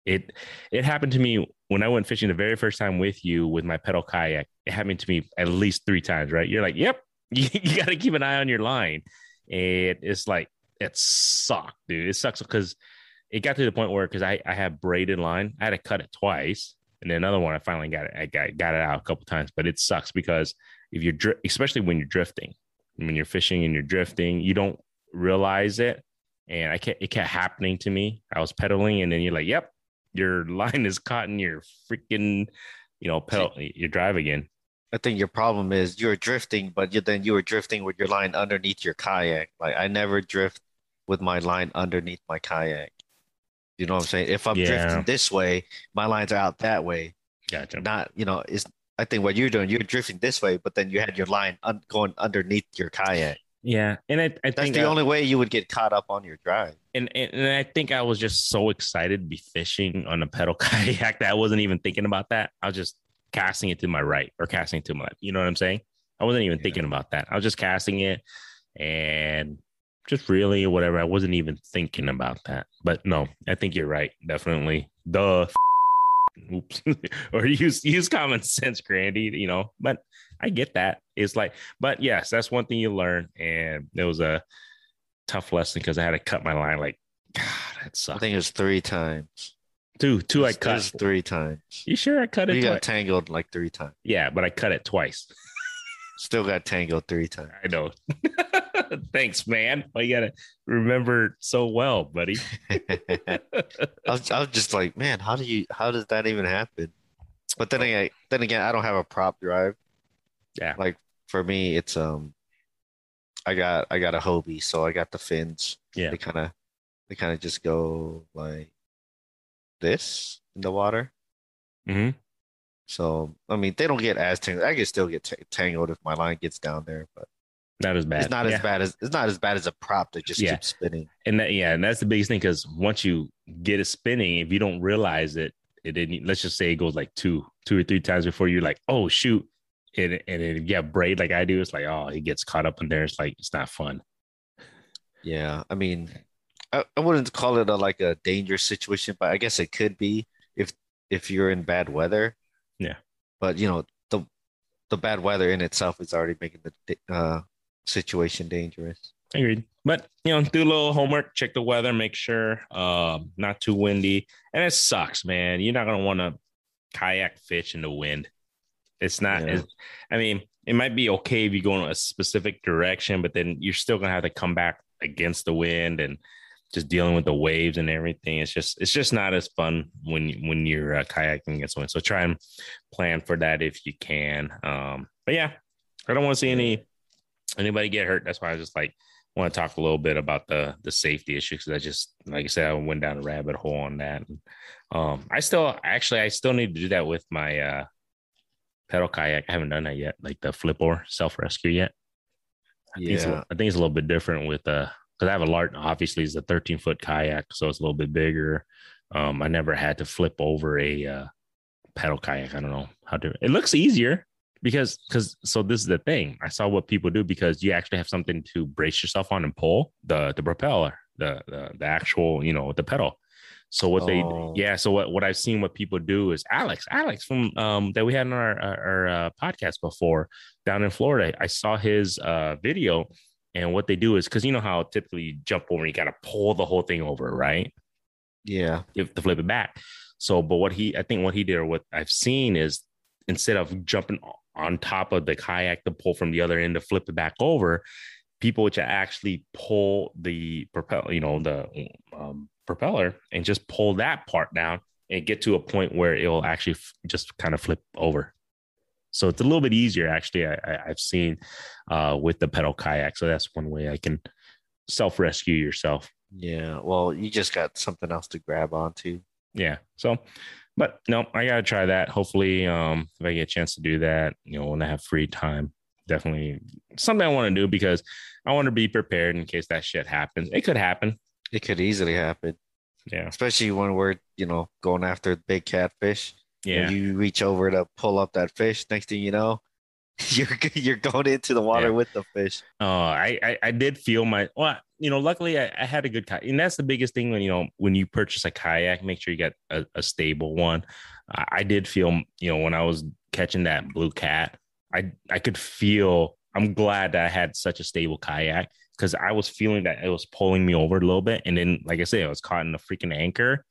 It it happened to me when I went fishing the very first time with you with my pedal kayak. It happened to me at least three times, right? You're like, yep, [laughs] you, you got to keep an eye on your line. And it's like it sucked, dude. It sucks because it got to the point where because I I have braided line, I had to cut it twice and then another one I finally got it. I got, got it out a couple times, but it sucks because if you're dri- especially when you're drifting, when you're fishing and you're drifting, you don't realize it. And I kept it kept happening to me. I was pedaling, and then you're like, "Yep, your [laughs] line is caught in your freaking, you know, pedal your drive again." I think your problem is you're drifting, but you, then you were drifting with your line underneath your kayak. Like I never drift with my line underneath my kayak. You know what I'm saying? If I'm yeah. drifting this way, my lines are out that way. Gotcha. Not, you know, it's. I think what you're doing, you're drifting this way, but then you had your line un- going underneath your kayak. Yeah, and I, I that's think the I, only way you would get caught up on your drive. And, and, and I think I was just so excited to be fishing on a pedal [laughs] kayak that I wasn't even thinking about that. I was just casting it to my right or casting it to my left. You know what I'm saying? I wasn't even yeah. thinking about that. I was just casting it, and just really or whatever. I wasn't even thinking about that. But no, I think you're right. Definitely. The [laughs] oops, [laughs] or use use common [laughs] sense, Grandy. You know, but I get that. It's like, but yes, that's one thing you learn, and it was a tough lesson because I had to cut my line. Like, [sighs] God, that sucks. I think it was three times. Two, two. I cut. three times. You sure I cut it? You got tangled like three times. yeah, but I cut it twice. Still got tangled three times. I know. [laughs] Thanks, man. Well, you gotta remember so well, buddy. [laughs] [laughs] I was, I was just like, man, how do you how does that even happen? But then again, then again, I don't have a prop drive. Yeah. Like for me, it's um I got I got a Hobie, so I got the fins. Yeah. They kind of they kind of just go like this in the water. hmm So I mean, they don't get as tangled. I can still get ta- tangled if my line gets down there, but Not as bad. it's not Yeah. as bad as it's not as bad as a prop that just Yeah. keeps spinning. and that, yeah, and that's the biggest thing because once you get it spinning, if you don't realize it, it didn't. Let's just say it goes like two, two or three times before you're like, oh shoot, and and it get braid like I do. It's like, oh, he gets caught up in there. It's like it's not fun. Yeah, I mean, I, I wouldn't call it a like a dangerous situation, but I guess it could be if if you're in bad weather. Yeah. But you know, the the bad weather in itself is already making the uh situation dangerous. Agreed. But you know, do a little homework, check the weather, make sure um not too windy. And it sucks, man. You're not gonna want to kayak fish in the wind. It's not Yeah. it's- I mean, it might be okay if you go in a specific direction, but then you're still gonna have to come back against the wind and just dealing with the waves and everything. It's just it's just not as fun when when you're uh, kayaking against wind. So try and plan for that if you can. Um, but yeah, I don't want to see any anybody get hurt. That's why I just like want to talk a little bit about the the safety issues because I just like I said I went down a rabbit hole on that. And, um, I still actually I still need to do that with my uh pedal kayak. I haven't done that yet, like the flip or self rescue yet. I think, it's a, Yeah. li- I think it's a little bit different with uh because I have a large obviously it's a 13 foot kayak, so it's a little bit bigger. Um, I never had to flip over a uh, pedal kayak. I don't know how to. It looks easier because because so this is the thing. I saw what people do because you actually have something to brace yourself on and pull the the propeller, the the, the actual you know the pedal. So what they Oh. yeah. So what what I've seen what people do is Alex Alex from um that we had on our our, our uh, podcast before down in Florida. I saw his uh video. And what they do is because you know how typically you jump over, and you got to pull the whole thing over, right? Yeah. if to flip it back. So, but what he, I think what he did or what I've seen is instead of jumping on top of the kayak to pull from the other end to flip it back over, people which actually pull the propeller, you know, the um, propeller and just pull that part down and get to a point where it'll actually f- just kind of flip over. So it's a little bit easier, actually. I, I, I've seen uh, with the pedal kayak. So that's one way I can self rescue yourself. Yeah. Well, you just got something else to grab onto. yeah so but no i gotta try that. Hopefully um if i get a chance to do that you know when i have free time definitely something i want to do because i want to be prepared in case that shit happens. It could happen. It could easily happen, yeah. Especially when we're, you know, going after big catfish. yeah. You reach over to pull up that fish. Next thing you know, [laughs] you're you're going into the water Yeah. with the fish. uh I, I i did feel my well you know luckily i, I had a good kayak and that's the biggest thing when you know when you purchase a kayak make sure you get a, a stable one I, I did feel you know when i was catching that blue cat i i could feel i'm glad that i had such a stable kayak because i was feeling that it was pulling me over a little bit and then like i said i was caught in a freaking anchor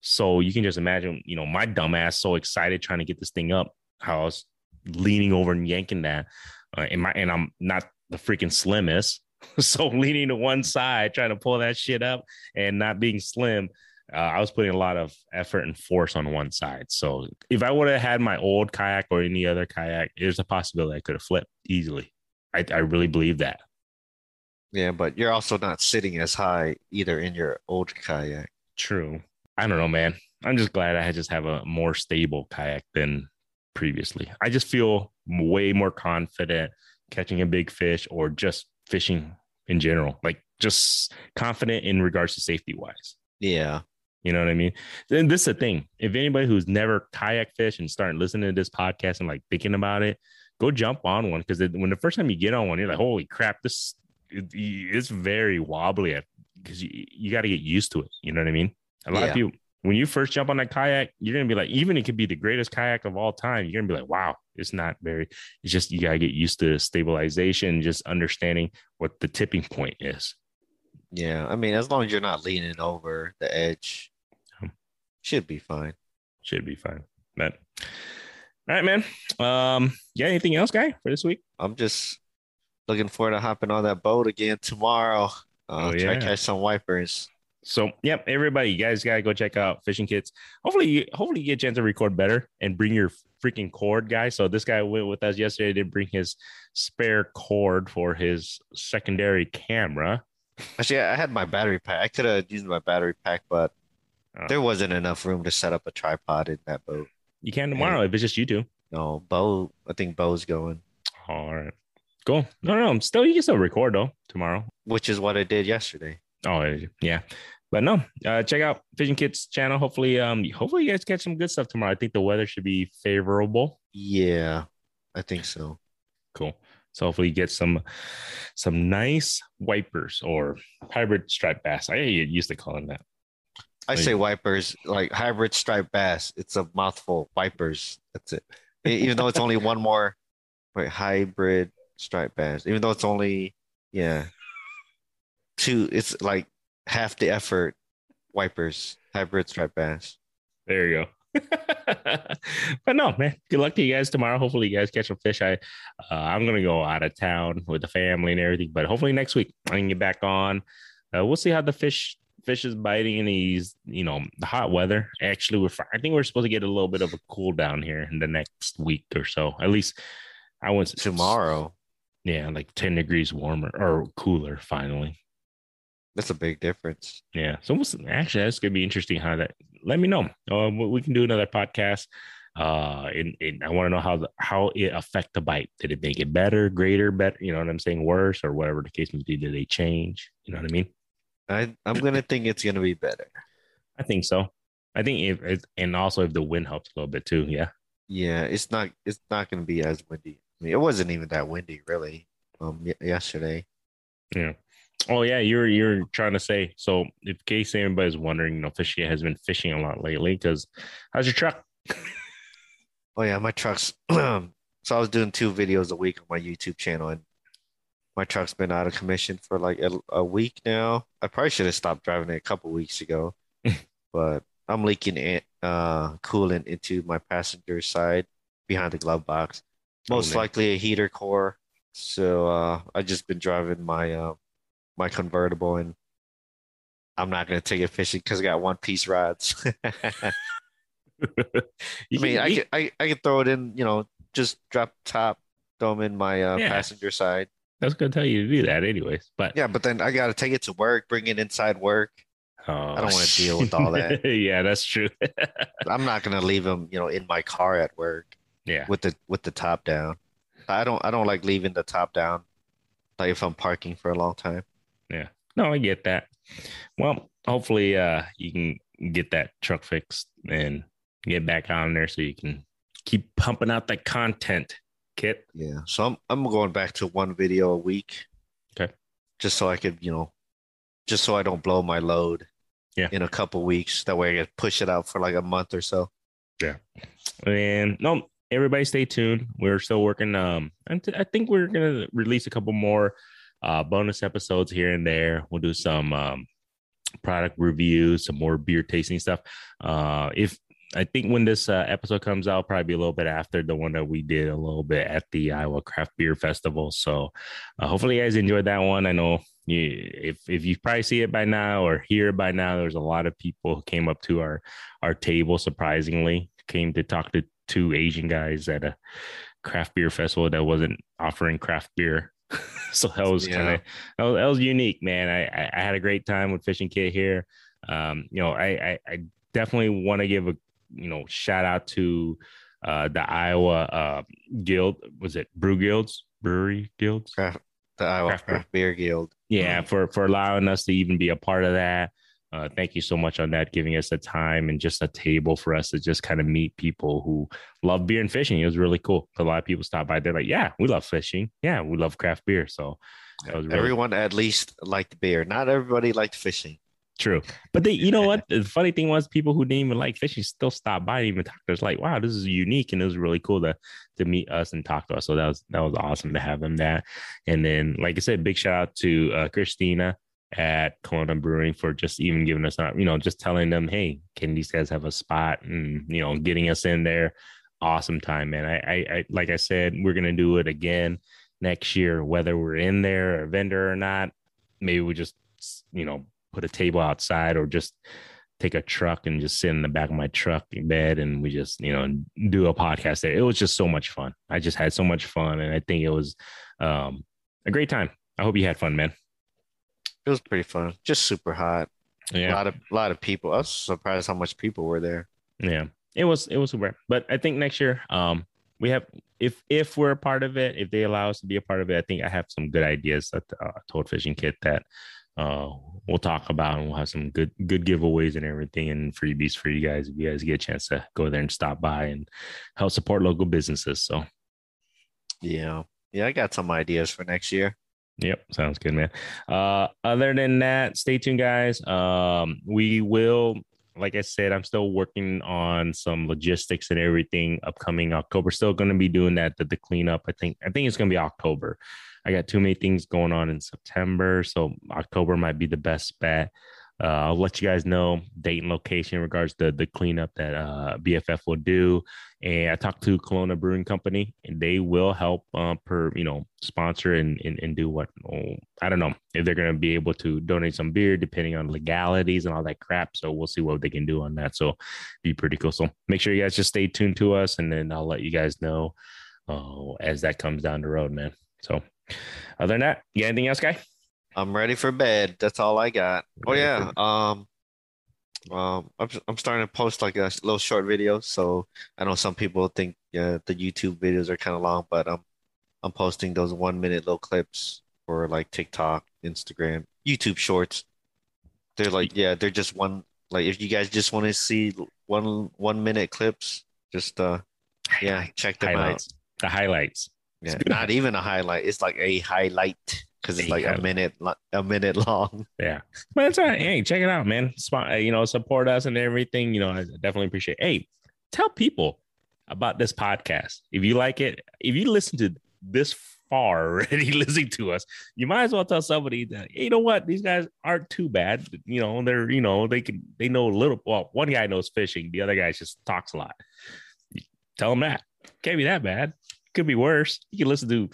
so you can just imagine you know my dumbass so excited trying to get this thing up how i was leaning over and yanking that uh, and my and i'm not the freaking slimmest [laughs] so leaning to one side, trying to pull that shit up and not being slim, uh, I was putting a lot of effort and force on one side. So if I would have had my old kayak or any other kayak, there's a possibility I could have flipped easily. I, I really believe that. Yeah, but you're also not sitting as high either in your old kayak. True. I don't know, man. I'm just glad I just have a more stable kayak than previously. I just feel way more confident catching a big fish or just fishing in general. Like just confident in regards to safety wise. Yeah. You know what I mean? Then this is the thing. If anybody who's never kayak fish and starting listening to this podcast and like thinking about it, go jump on one because when the first time you get on one, you're like, holy crap, this it, it's very wobbly because you, you got to get used to it. You know what I mean? A lot Yeah. of people, when you first jump on that kayak, you're gonna be like, even it could be the greatest kayak of all time. You're gonna be like, wow, it's not very. It's just you gotta get used to stabilization, just understanding what the tipping point is. Yeah, I mean, as long as you're not leaning over the edge, should be fine. Should be fine. But all right, man. Um, yeah, anything else, guy, for this week? I'm just looking forward to hopping on that boat again tomorrow. Uh, oh, yeah. Try to catch some wipers. So, yep, everybody, you guys gotta go check out Fishing Kit's. Hopefully, you, hopefully you get a chance to record better and bring your freaking cord, guy. So this guy went with us yesterday. Did bring his spare cord for his secondary camera. Actually, I had my battery pack. I could have used my battery pack, but oh. there wasn't enough room to set up a tripod in that boat. You can tomorrow and, if it's just you two. No, Bo. I think Bo's going. All right. Cool. No, no, still you can still record though tomorrow. Which is what I did yesterday. Oh yeah. But no, uh, check out Fishing Kit's channel. Hopefully, um, hopefully you guys catch some good stuff tomorrow. I think the weather should be favorable. Yeah, I think so. Cool. So hopefully you get some some nice wipers or hybrid striped bass. I used to call them that. I say wipers like hybrid striped bass. It's a mouthful. Wipers. That's it. Even though it's only one more. Wait, hybrid striped bass. Even though it's only yeah, two. It's like half the effort. Wipers. Hybrid striped bass. There you go. [laughs] but no, man. Good luck to you guys tomorrow. Hopefully, you guys catch some fish. I, uh, I'm gonna go out of town with the family and everything, but hopefully next week I can get back on. Uh, we'll see how the fish fish is biting in these, you know, the hot weather. Actually, we're I think we're supposed to get a little bit of a cool down here in the next week or so. At least I want tomorrow. Yeah, like 10 degrees warmer or cooler finally. That's a big difference. Yeah. So we'll, actually, that's gonna be interesting how that. Let me know. Um, we can do another podcast. Uh, and, and I want to know how the, how it affect the bite. Did it make it better, greater, better? You know what I'm saying? Worse or whatever the case may be. Did they change? You know what I mean? I I'm gonna think it's gonna be better. I think so. I think if and also if the wind helps a little bit too. Yeah. Yeah, it's not it's not gonna be as windy. I mean, it wasn't even that windy really. Um, yesterday. Yeah. Oh yeah, you're you're trying to say so. In case anybody's wondering, you know, Fishy has been fishing a lot lately. Because how's your truck? [laughs] oh yeah, my truck's. [clears throat] so I was doing two videos a week on my YouTube channel, and my truck's been out of commission for like a, a week now. I probably should have stopped driving it a couple weeks ago, [laughs] but I'm leaking it, uh, coolant into my passenger side behind the glove box. Most oh, likely a heater core. So uh, I just been driving my uh, my convertible, and I'm not gonna take it fishing because I got one piece rods. [laughs] I mean, I can, I I can throw it in, you know, just drop top, throw them in my uh, yeah. passenger side. I was gonna tell you to do that anyways, but yeah, but then I got to take it to work, bring it inside work. Oh, I don't want to deal with all that. [laughs] yeah, that's true. [laughs] I'm not gonna leave them, you know, in my car at work. Yeah, with the with the top down. I don't I don't like leaving the top down, like if I'm parking for a long time. Yeah, no, I get that. Well, hopefully, uh, you can get that truck fixed and get back on there so you can keep pumping out that content kit. Yeah. So I'm I'm going back to one video a week. Okay. Just so I could, you know, just so I don't blow my load. Yeah. In a couple weeks, that way I can push it out for like a month or so. Yeah. And no, everybody stay tuned. We're still working. Um, I think we're gonna release a couple more uh bonus episodes here and there. We'll do some um product reviews, some more beer tasting stuff. Uh, if I think when this uh, episode comes out, probably be a little bit after the one that we did a little bit at the Iowa Craft Beer Festival. So uh, hopefully you guys enjoyed that one. I know you, if if you probably see it by now or hear it by now, there's a lot of people who came up to our our table surprisingly came to talk to two Asian guys at a craft beer festival that wasn't offering craft beer. [laughs] so that was yeah. kind of that, that was, unique, man. I, I had a great time with Fishing Kit here. Um, you know, I, I, I definitely want to give a you know, shout out to uh, the Iowa uh, Guild. Was it Brew Guilds, Brewery Guilds? Craft, the Iowa Craft, Craft Beer Guild. Yeah, mm-hmm. for for allowing us to even be a part of that. Uh, thank you so much on that, giving us a time and just a table for us to just kind of meet people who love beer and fishing. It was really cool. A lot of people stopped by. They're like, "Yeah, we love fishing. Yeah, we love craft beer." So really- everyone at least liked beer. Not everybody liked fishing. True. But they, you know what? [laughs] The funny thing was, people who didn't even like fishing still stopped by and even talked to us. Like, wow, this is unique, and it was really cool to to meet us and talk to us. So that was that was awesome to have them that. And then, like I said, big shout out to uh, Christina at Kalona Brewing for just even giving us, you know, just telling them, hey, can these guys have a spot, and you know, getting us in there. Awesome time, man. I, I, I like I said, we're gonna do it again next year, whether we're in there a vendor or not. Maybe we just, you know, put a table outside or just take a truck and just sit in the back of my truck bed and we just you know do a podcast there it was just so much fun i just had so much fun and i think it was um, a great time i hope you had fun man it was pretty fun. Just super hot. Yeah. A lot of a lot of people. I was surprised how much people were there. Yeah. It was it was super. But i think next year um we have if if we're a part of it if they allow us to be a part of it i think i have some good ideas at the uh, toad fishing kit that uh, we'll talk about and we'll have some good good giveaways and everything and freebies for you guys if you guys get a chance to go there and stop by and help support local businesses. So yeah. Yeah, I got some ideas for next year. Yep, sounds good, man. Uh, other than that, stay tuned, guys. Um, we will, like I said, I'm still working on some logistics and everything upcoming October. Still going to be doing that, the, the cleanup. I think I think it's going to be October. I got too many things going on in September, so October might be the best bet. Uh, I'll let you guys know date and location in regards to the cleanup that uh, BFF will do. And I talked to Kalona Brewing Company, and they will help uh, per you know sponsor and and, and do what oh, I don't know if they're going to be able to donate some beer depending on legalities and all that crap. So we'll see what they can do on that. So be pretty cool. So make sure you guys just stay tuned to us, and then I'll let you guys know uh, as that comes down the road, man. So other than that, you got anything else, guy? I'm ready for bed. That's all I got. Oh yeah. Um um I'm I'm starting to post like a little short video. So I know some people think uh, the YouTube videos are kind of long, but I'm I'm posting those one minute little clips for like TikTok, Instagram, YouTube shorts. They're like yeah, they're just one like if you guys just want to see one one minute clips, just uh yeah, check them highlights. out. The highlights. Yeah, not even a highlight. It's like a highlight because it's like a minute, a minute [laughs] long. Yeah, but it's all right. Hey, check it out, man. You know, support us and everything. You know, I definitely appreciate. It. Hey, tell people about this podcast if you like it. If you listen to this far [laughs] already, listening to us, you might as well tell somebody that hey, you know what these guys aren't too bad. You know, they're you know they can they know a little. Well, one guy knows fishing, the other guy just talks a lot. Tell them that can't be that bad could be worse. You can listen to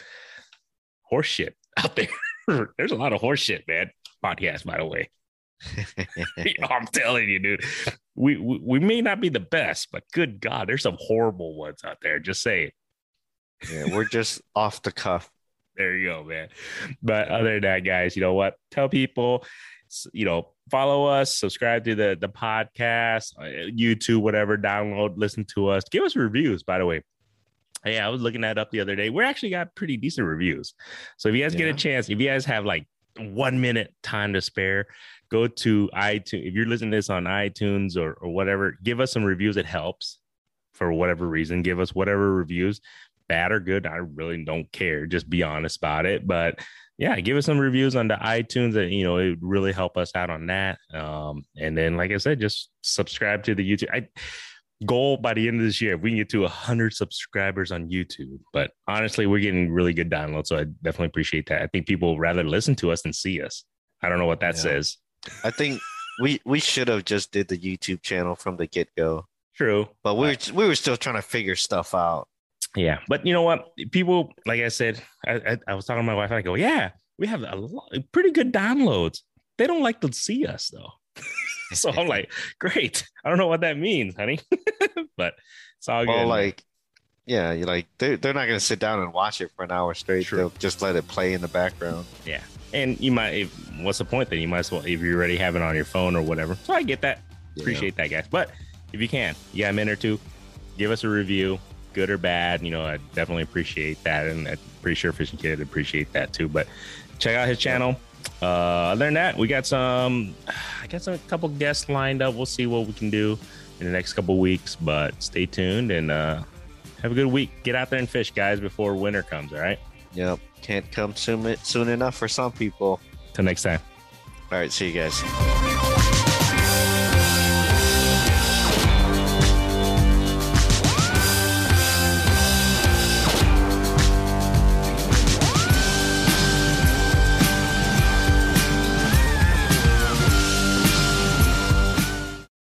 horse shit out there. [laughs] There's a lot of horse shit, man. Podcast, by the way. [laughs] [laughs] I'm telling you, dude. We, we, we may not be the best, but good God, there's some horrible ones out there. Just say it. Yeah, we're just off the cuff. There you go, man. But other than that, guys, you know what? Tell people, you know, follow us, subscribe to the the podcast, uh, YouTube, whatever, download, listen to us. Give us reviews, by the way. Yeah, I was looking that up the other day. We actually got pretty decent reviews. So if you guys yeah. get a chance, if you guys have like one minute time to spare, go to iTunes. If you're listening to this on iTunes or, or whatever, give us some reviews. It helps for whatever reason. Give us whatever reviews, bad or good. I really don't care. Just be honest about it. But yeah, give us some reviews on the iTunes that you know it would really help us out on that. Um, and then, like I said, just subscribe to the YouTube. I goal by the end of this year if we can get to 100 subscribers on youtube. But honestly we're getting really good downloads so i definitely appreciate that. I think people rather listen to us than see us. I don't know what that yeah. says. I think we we should have just did the youtube channel from the get-go. True. But we were we were still trying to figure stuff out. Yeah but you know what? People like i said i i, I was talking to my wife i go yeah we have a lot, pretty good downloads. They don't like to see us though [laughs] [laughs] so I'm like, great. I don't know what that means, honey, [laughs] but it's all well, good. like, yeah, you like they're they're not gonna sit down and watch it for an hour straight. True. They'll just let it play in the background. Yeah, and you might. If, what's the point then? You might as well if you already have it on your phone or whatever. So I get that. Yeah. Appreciate that, guys. But if you can, you got a minute or two, give us a review, good or bad. You know, I definitely appreciate that, and I'm pretty sure Fishing Kit would appreciate that too. But check out his channel. Uh, other than that, we got some, I got some, a couple guests lined up. We'll see what we can do in the next couple weeks, but stay tuned and uh, have a good week. Get out there and fish, guys, before winter comes. All right. Yep. Can't come soon, soon enough for some people. Till next time. All right. See you guys.